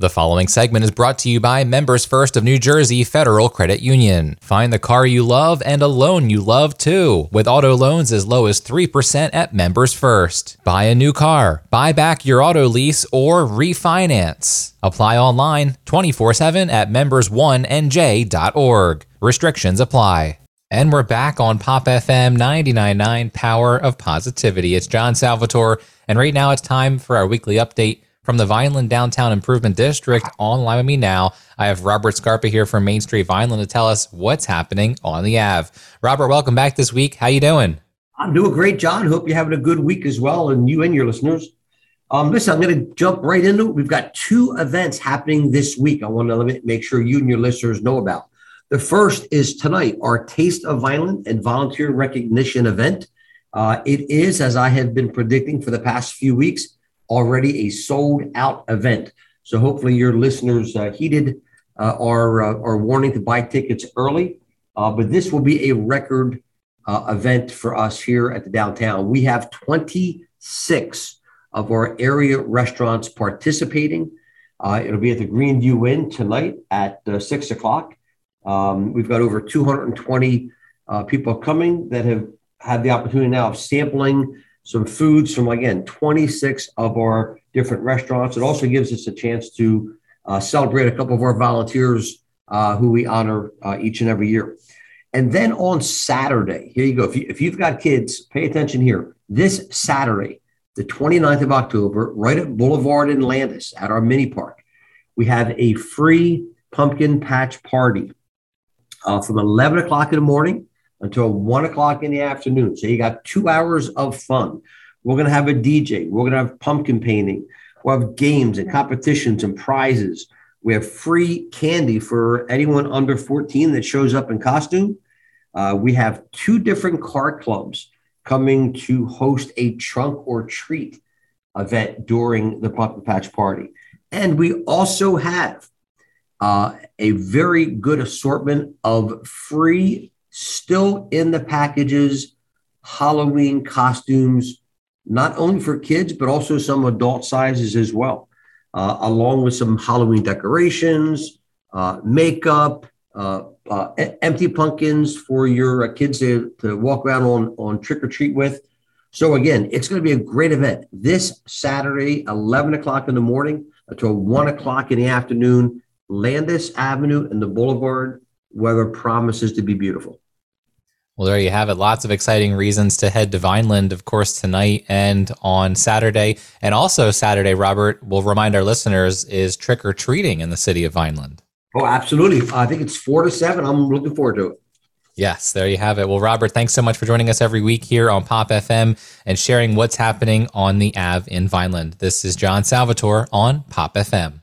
The following segment is brought to you by Members 1st of New Jersey Federal Credit Union. Find the car you love and a loan you love too, with auto loans as low as 3% at Members 1st. Buy a new car, buy back your auto lease, or refinance. Apply online 24 7 at members1nj.org. Restrictions apply. And we're back on Pop FM 99.9 Power of Positivity. It's John Salvatore, and right now it's time for our weekly update from the Vineland Downtown Improvement District. Online with me now, I have Robert Scarpa here from Main Street Vineland to tell us what's happening on the Ave. Robert, welcome back this week. How you doing? I'm doing great, John. Hope you're having a good week as well, and you and your listeners. Um, listen, I'm going to jump right into it. We've got two events happening this week. I want to make sure you and your listeners know about. The first is tonight, our Taste of Vineland and Volunteer Recognition event. Uh, it is, as I have been predicting for the past few weeks, already a sold out event. So hopefully your listeners uh, heeded uh, uh, warning to buy tickets early. Uh, but this will be a record uh, event for us here at the downtown. We have 26 of our area restaurants participating. Uh, it'll be at the Greenview Inn tonight at six o'clock. Um, we've got over 220 people coming that have had the opportunity now of sampling some foods from, again, 26 of our different restaurants. It also gives us a chance to uh, celebrate a couple of our volunteers uh, who we honor uh, each and every year. And then on Saturday, here you go. If, you, if you've got kids, pay attention here. This Saturday, the 29th of October, right at Boulevard and Landis at our mini park, we have a free pumpkin patch party uh, from 11 o'clock in the morning until one o'clock in the afternoon. So you got two hours of fun. We're going to have a DJ. We're going to have pumpkin painting. We'll have games and competitions and prizes. We have free candy for anyone under 14 that shows up in costume. Uh, we have two different car clubs coming to host a trunk or treat event during the Pumpkin Patch Party. And we also have uh, a very good assortment of free still in the packages, Halloween costumes, not only for kids, but also some adult sizes as well, uh, along with some Halloween decorations, uh, makeup, uh, uh empty pumpkins for your uh, kids to, to walk around on, on trick or treat with. So, again, it's going to be a great event this Saturday, 11 o'clock in the morning until 1 o'clock in the afternoon, Landis Avenue and the Boulevard weather promises to be beautiful. Well, there you have it. Lots of exciting reasons to head to Vineland, of course, tonight and on Saturday. And also, Saturday, Robert, will remind our listeners, is trick or treating in the city of Vineland. Oh, absolutely. I think it's four to seven. I'm looking forward to it. Yes, there you have it. Well, Robert, thanks so much for joining us every week here on Pop FM and sharing what's happening on the Ave in Vineland. This is John Salvatore on Pop FM.